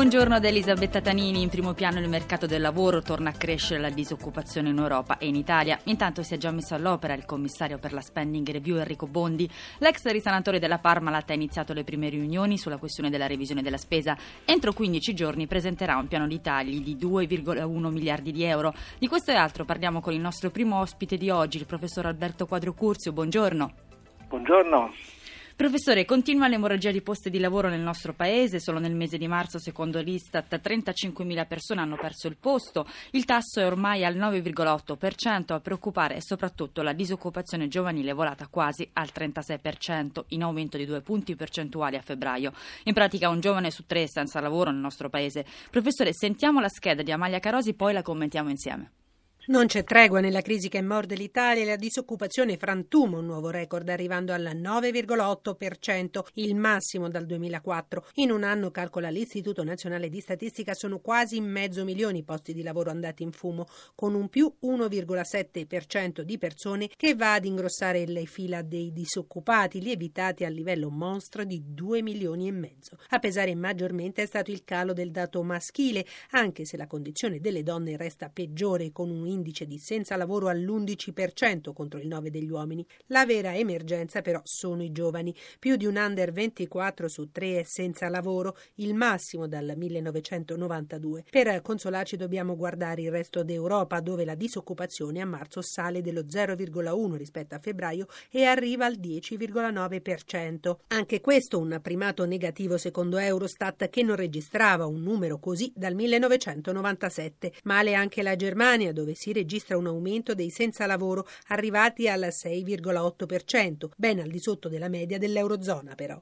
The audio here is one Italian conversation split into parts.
Buongiorno ad Elisabetta Tanini. In primo piano il mercato del lavoro torna a crescere la disoccupazione in Europa e in Italia. Intanto si è già messo all'opera il commissario per la spending review Enrico Bondi. L'ex risanatore della Parmalat ha iniziato le prime riunioni sulla questione della revisione della spesa. Entro 15 giorni presenterà un piano di tagli di 2,1 miliardi di euro. Di questo e altro parliamo con il nostro primo ospite di oggi, il professor Alberto Quadro Curzio. Buongiorno. Buongiorno. Professore, continua l'emorragia di posti di lavoro nel nostro paese. Solo nel mese di marzo, secondo l'Istat, 35.000 persone hanno perso il posto. Il tasso è ormai al 9,8%. A preoccupare è soprattutto la disoccupazione giovanile volata quasi al 36%, in aumento di due punti percentuali a febbraio. In pratica un giovane su tre è senza lavoro nel nostro paese. Professore, sentiamo la scheda di Amalia Carosi, poi la commentiamo insieme. Non c'è tregua nella crisi che morde l'Italia e la disoccupazione frantuma un nuovo record arrivando al 9,8%, il massimo dal 2004. In un anno, calcola l'Istituto Nazionale di Statistica, sono quasi mezzo milione i posti di lavoro andati in fumo, con un più 1,7% di persone che va ad ingrossare le fila dei disoccupati, lievitati a livello mostro di 2 milioni e mezzo. A pesare maggiormente è stato il calo del dato maschile, anche se la condizione delle donne resta peggiore con un indice di senza lavoro all'11% contro il 9 degli uomini. La vera emergenza però sono i giovani. Più di un under 24 su 3 è senza lavoro, il massimo dal 1992. Per consolarci dobbiamo guardare il resto d'Europa dove la disoccupazione a marzo sale dello 0,1 rispetto a febbraio e arriva al 10,9%. Anche questo un primato negativo secondo Eurostat che non registrava un numero così dal 1997. Male anche la Germania dove si registra un aumento dei senza lavoro arrivati al 6,8%, ben al di sotto della media dell'Eurozona però.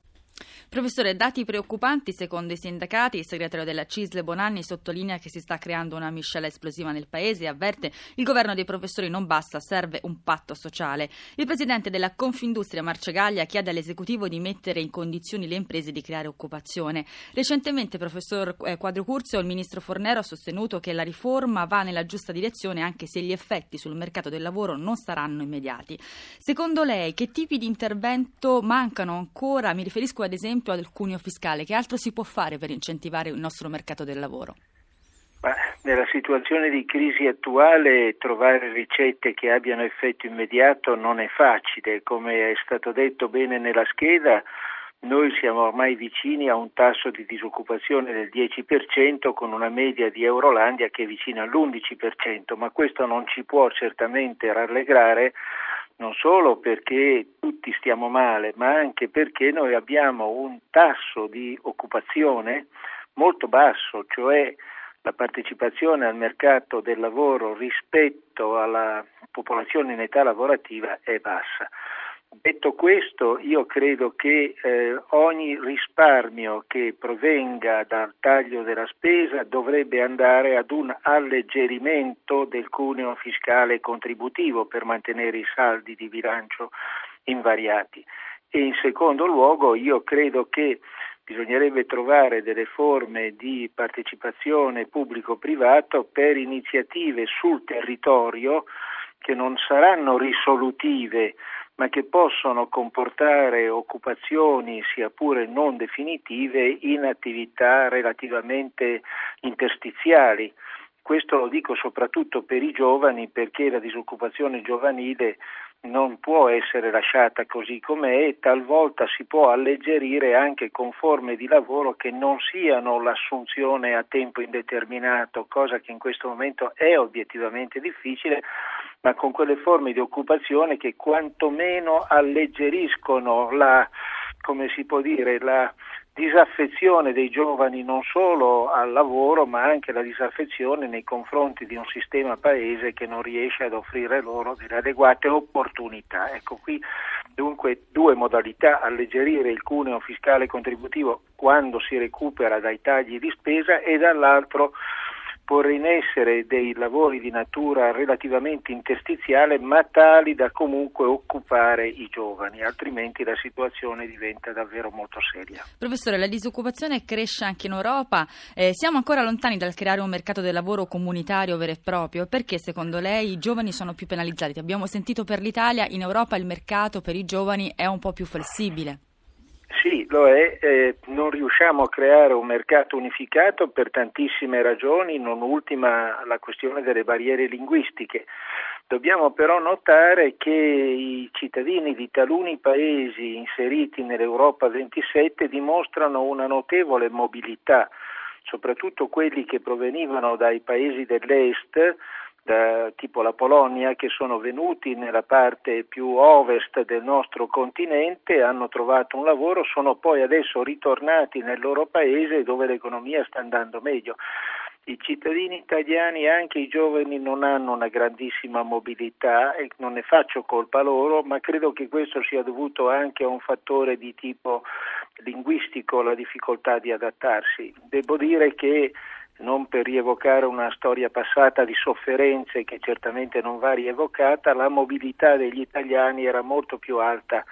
Professore, dati preoccupanti secondo i sindacati. Il segretario della Cisle Bonanni sottolinea che si sta creando una miscela esplosiva nel paese e avverte il governo dei professori non basta, serve un patto sociale. Il presidente della Confindustria Marcegaglia chiede all'esecutivo di mettere in condizioni le imprese di creare occupazione. Recentemente, professor eh, Quadro Curzio, il ministro Fornero ha sostenuto che la riforma va nella giusta direzione anche se gli effetti sul mercato del lavoro non saranno immediati. Secondo lei, che tipi di intervento mancano ancora? Mi riferisco ad esempio al cuneo fiscale, che altro si può fare per incentivare il nostro mercato del lavoro? Beh, nella situazione di crisi attuale trovare ricette che abbiano effetto immediato non è facile, come è stato detto bene nella scheda. Noi siamo ormai vicini a un tasso di disoccupazione del 10% con una media di Eurolandia che è vicina all'11%, ma questo non ci può certamente rallegrare non solo perché tutti stiamo male, ma anche perché noi abbiamo un tasso di occupazione molto basso, cioè la partecipazione al mercato del lavoro rispetto alla popolazione in età lavorativa è bassa. Detto questo, io credo che eh, ogni risparmio che provenga dal taglio della spesa dovrebbe andare ad un alleggerimento del cuneo fiscale contributivo per mantenere i saldi di bilancio invariati. E in secondo luogo, io credo che bisognerebbe trovare delle forme di partecipazione pubblico-privato per iniziative sul territorio che non saranno risolutive ma che possono comportare occupazioni, sia pure non definitive, in attività relativamente interstiziali. Questo lo dico soprattutto per i giovani perché la disoccupazione giovanile non può essere lasciata così com'è e talvolta si può alleggerire anche con forme di lavoro che non siano l'assunzione a tempo indeterminato, cosa che in questo momento è obiettivamente difficile, ma con quelle forme di occupazione che quantomeno alleggeriscono la, come si può dire, la disaffezione dei giovani non solo al lavoro ma anche la disaffezione nei confronti di un sistema paese che non riesce ad offrire loro delle adeguate opportunità. Ecco qui dunque due modalità, alleggerire il cuneo fiscale contributivo quando si recupera dai tagli di spesa e dall'altro porre in essere dei lavori di natura relativamente interstiziale ma tali da comunque occupare i giovani, altrimenti la situazione diventa davvero molto seria. Professore, la disoccupazione cresce anche in Europa, eh, siamo ancora lontani dal creare un mercato del lavoro comunitario vero e proprio, perché secondo lei i giovani sono più penalizzati? Abbiamo sentito per l'Italia, in Europa il mercato per i giovani è un po' più flessibile. Sì, lo è, eh, non riusciamo a creare un mercato unificato per tantissime ragioni, non ultima la questione delle barriere linguistiche. Dobbiamo però notare che i cittadini di taluni paesi inseriti nell'Europa 27 dimostrano una notevole mobilità, soprattutto quelli che provenivano dai paesi dell'Est, da, tipo la Polonia, che sono venuti nella parte più ovest del nostro continente, hanno trovato un lavoro, sono poi adesso ritornati nel loro paese dove l'economia sta andando meglio. I cittadini italiani, anche i giovani, non hanno una grandissima mobilità e non ne faccio colpa loro, ma credo che questo sia dovuto anche a un fattore di tipo linguistico, la difficoltà di adattarsi. Devo dire che non per rievocare una storia passata di sofferenze che certamente non va rievocata, la mobilità degli italiani era molto più alta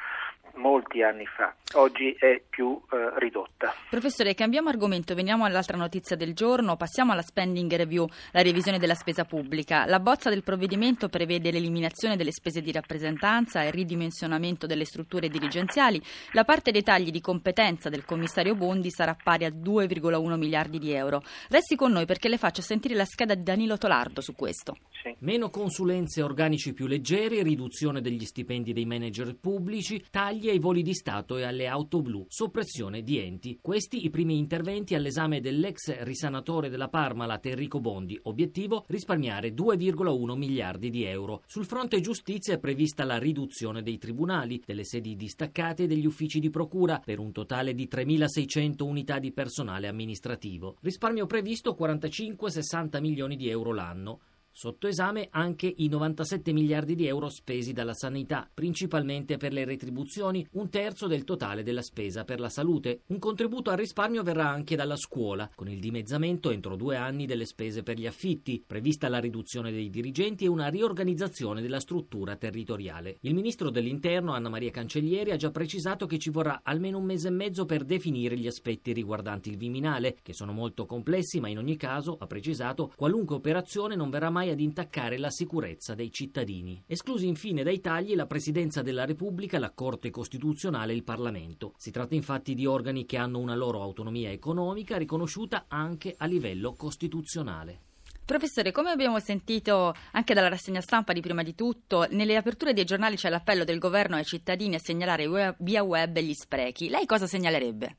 molti anni fa, oggi è più eh, ridotta. Professore, cambiamo argomento, veniamo all'altra notizia del giorno, passiamo alla spending review, la revisione della spesa pubblica. La bozza del provvedimento prevede l'eliminazione delle spese di rappresentanza e il ridimensionamento delle strutture dirigenziali. La parte dei tagli di competenza del commissario Bondi sarà pari a 2,1 miliardi di euro. Resti con noi perché le faccio sentire la scheda di Danilo Tolardo su questo. Sì. Meno consulenze organici più leggeri, riduzione degli stipendi dei manager pubblici, tagli tagli ai voli di Stato e alle auto blu, soppressione di enti. Questi i primi interventi all'esame dell'ex risanatore della Parmalat Enrico Bondi. Obiettivo risparmiare 2,1 miliardi di euro. Sul fronte giustizia è prevista la riduzione dei tribunali, delle sedi distaccate e degli uffici di procura per un totale di 3.600 unità di personale amministrativo. Risparmio previsto 45-60 milioni di euro l'anno. Sotto esame anche i 97 miliardi di euro spesi dalla sanità, principalmente per le retribuzioni, un terzo del totale della spesa per la salute. Un contributo al risparmio verrà anche dalla scuola, con il dimezzamento entro due anni delle spese per gli affitti, prevista la riduzione dei dirigenti e una riorganizzazione della struttura territoriale. Il ministro dell'Interno, Anna Maria Cancellieri, ha già precisato che ci vorrà almeno un mese e mezzo per definire gli aspetti riguardanti il Viminale, che sono molto complessi, ma in ogni caso, ha precisato, qualunque operazione non verrà mai mai ad intaccare la sicurezza dei cittadini. Esclusi infine dai tagli la Presidenza della Repubblica, la Corte Costituzionale e il Parlamento. Si tratta infatti di organi che hanno una loro autonomia economica riconosciuta anche a livello costituzionale. Professore, come abbiamo sentito anche dalla rassegna stampa di prima di tutto, nelle aperture dei giornali c'è l'appello del governo ai cittadini a segnalare via web gli sprechi. Lei cosa segnalerebbe?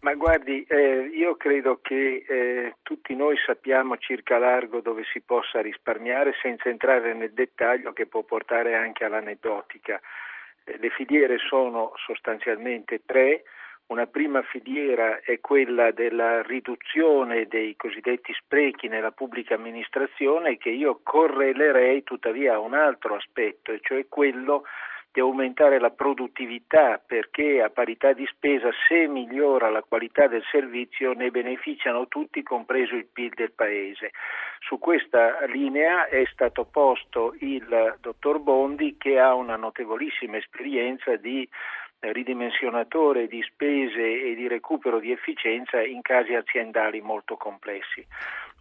Ma guardi, eh, io credo che eh, tutti noi sappiamo circa largo dove si possa risparmiare senza entrare nel dettaglio che può portare anche all'aneddotica. Eh, le filiere sono sostanzialmente tre. Una prima filiera è quella della riduzione dei cosiddetti sprechi nella pubblica amministrazione che io correlerei tuttavia a un altro aspetto, e cioè quello di aumentare la produttività perché a parità di spesa se migliora la qualità del servizio ne beneficiano tutti compreso il PIL del Paese. Su questa linea è stato posto il dottor Bondi che ha una notevolissima esperienza di ridimensionatore di spese e di recupero di efficienza in casi aziendali molto complessi.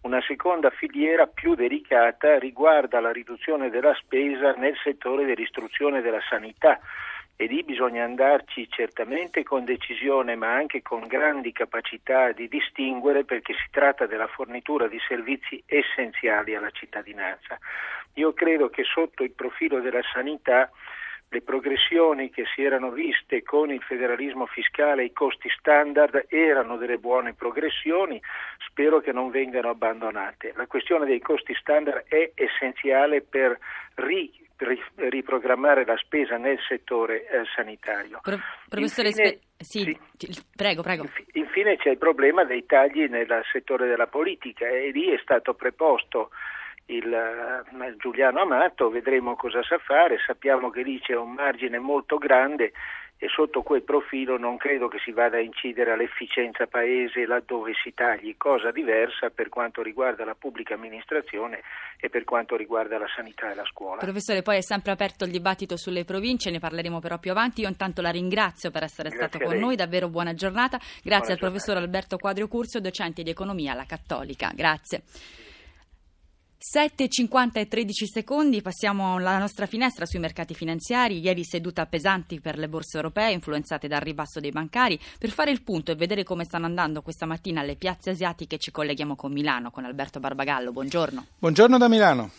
Una seconda filiera più delicata riguarda la riduzione della spesa nel settore dell'istruzione e della sanità e lì bisogna andarci certamente con decisione ma anche con grandi capacità di distinguere perché si tratta della fornitura di servizi essenziali alla cittadinanza. Io credo che sotto il profilo della sanità le progressioni che si erano viste con il federalismo fiscale e i costi standard erano delle buone progressioni, spero che non vengano abbandonate. La questione dei costi standard è essenziale per ri, ri, riprogrammare la spesa nel settore eh, sanitario. Pro, professore, infine, sì, sì, prego, prego. Infine c'è il problema dei tagli nel settore della politica e lì è stato preposto il uh, Giuliano Amato, vedremo cosa sa fare, sappiamo che lì c'è un margine molto grande e sotto quel profilo non credo che si vada a incidere all'efficienza paese laddove si tagli, cosa diversa per quanto riguarda la pubblica amministrazione e per quanto riguarda la sanità e la scuola. Professore, poi è sempre aperto il dibattito sulle province, ne parleremo però più avanti. Io intanto la ringrazio per essere Grazie stato con noi, davvero buona giornata. Grazie buona al giornata. professor Alberto Quadrio Curzio, docente di economia alla Cattolica. Grazie. 7.50 e 13 secondi, passiamo alla nostra finestra sui mercati finanziari. Ieri seduta pesanti per le borse europee, influenzate dal ribasso dei bancari. Per fare il punto e vedere come stanno andando questa mattina le piazze asiatiche, ci colleghiamo con Milano, con Alberto Barbagallo. Buongiorno. Buongiorno da Milano.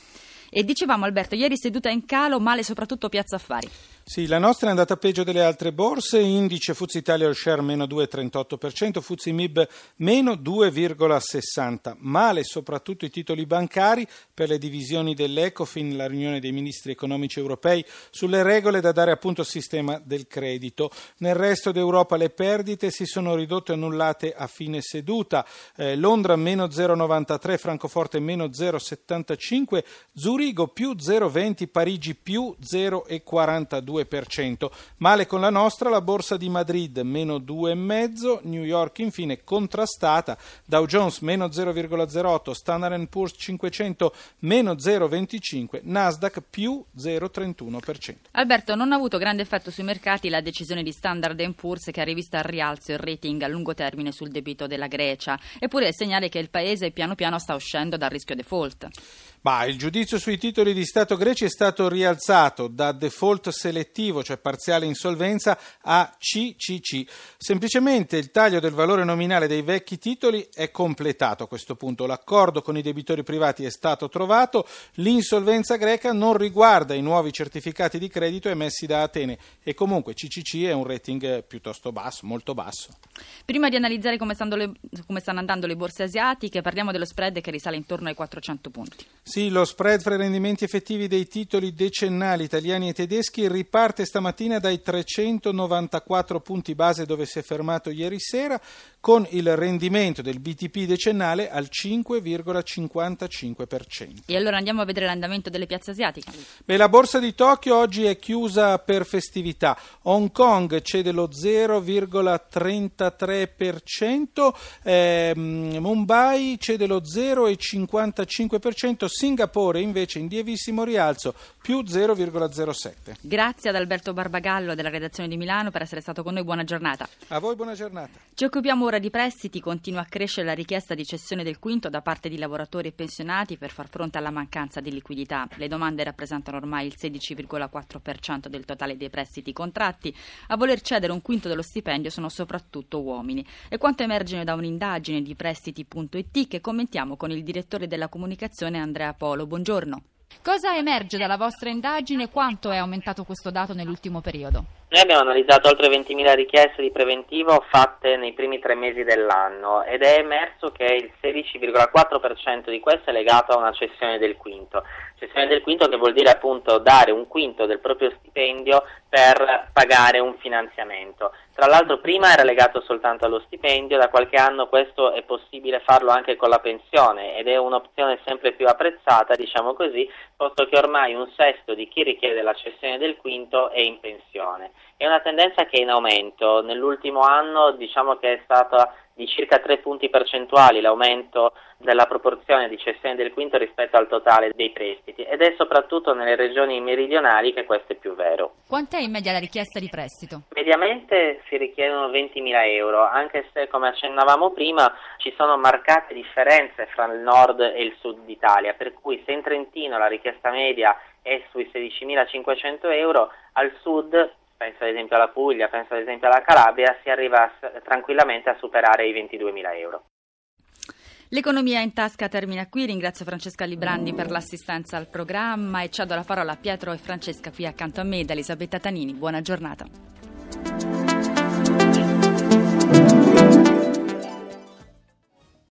E dicevamo Alberto, ieri seduta in calo, male soprattutto Piazza Affari. Sì, la nostra è andata peggio delle altre borse, indice Fuzzi Italia Share meno 2,38%, Fuzzi Mib meno 2,60%. Male soprattutto i titoli bancari per le divisioni dell'Ecofin, la riunione dei ministri economici europei, sulle regole da dare appunto al sistema del credito. Nel resto d'Europa le perdite si sono ridotte e annullate a fine seduta. Eh, Londra meno 0,93%, Francoforte meno 0,75%, Zurigo più 0,20%, Parigi più 0,42%. Male con la nostra la borsa di Madrid meno 2,5%, New York infine contrastata, Dow Jones meno 0,08%, Standard Poor's 500 meno 0,25%, Nasdaq più 0,31%. Alberto, non ha avuto grande effetto sui mercati la decisione di Standard Poor's che ha rivisto al rialzo il rating a lungo termine sul debito della Grecia, eppure è segnale che il paese piano piano sta uscendo dal rischio default. Ma il giudizio sui titoli di Stato greci è stato rialzato da default selettivo, cioè parziale insolvenza, a CCC. Semplicemente il taglio del valore nominale dei vecchi titoli è completato a questo punto. L'accordo con i debitori privati è stato trovato. L'insolvenza greca non riguarda i nuovi certificati di credito emessi da Atene e comunque CCC è un rating piuttosto basso, molto basso. Prima di analizzare come stanno, le, come stanno andando le borse asiatiche, parliamo dello spread che risale intorno ai 400 punti. Sì, lo spread fra i rendimenti effettivi dei titoli decennali italiani e tedeschi riparte stamattina dai 394 punti base dove si è fermato ieri sera, con il rendimento del BTP decennale al 5,55%. E allora andiamo a vedere l'andamento delle piazze asiatiche. Beh, la borsa di Tokyo oggi è chiusa per festività. Hong Kong cede lo 0,33%, eh, Mumbai cede lo 0,55%, Singapore invece in lievissimo rialzo più 0,07%. Grazie ad Alberto Barbagallo della redazione di Milano per essere stato con noi. Buona giornata. A voi buona giornata. Ci occupiamo ora di prestiti. Continua a crescere la richiesta di cessione del quinto da parte di lavoratori e pensionati per far fronte alla mancanza di liquidità. Le domande rappresentano ormai il 16,4% del totale dei prestiti contratti. A voler cedere un quinto dello stipendio sono soprattutto uomini. E quanto emerge da un'indagine di prestiti.it che commentiamo con il direttore della comunicazione Andrea Polo. Buongiorno. Cosa emerge dalla vostra indagine e quanto è aumentato questo dato nell'ultimo periodo? Noi abbiamo analizzato oltre 20.000 richieste di preventivo fatte nei primi tre mesi dell'anno ed è emerso che il 16,4% di questo è legato a una cessione del quinto. Cessione del quinto che vuol dire appunto dare un quinto del proprio stipendio per pagare un finanziamento. Tra l'altro prima era legato soltanto allo stipendio, da qualche anno questo è possibile farlo anche con la pensione ed è un'opzione sempre più apprezzata, diciamo così, posto che ormai un sesto di chi richiede la cessione del quinto è in pensione. È una tendenza che è in aumento, nell'ultimo anno diciamo che è stata di circa 3 punti percentuali l'aumento della proporzione di cessione del quinto rispetto al totale dei prestiti ed è soprattutto nelle regioni meridionali che questo è più vero. Quant'è in media la richiesta di prestito? Mediamente si richiedono 20.000 euro, anche se come accennavamo prima ci sono marcate differenze fra il nord e il sud d'Italia, per cui se in Trentino la richiesta media è sui 16.500 euro, al sud penso ad esempio alla Puglia, penso ad esempio alla Calabria, si arriva tranquillamente a superare i 22.000 euro. L'economia in tasca termina qui, ringrazio Francesca Librandi per l'assistenza al programma e cedo la parola a Pietro e Francesca qui accanto a me da Elisabetta Tanini. Buona giornata.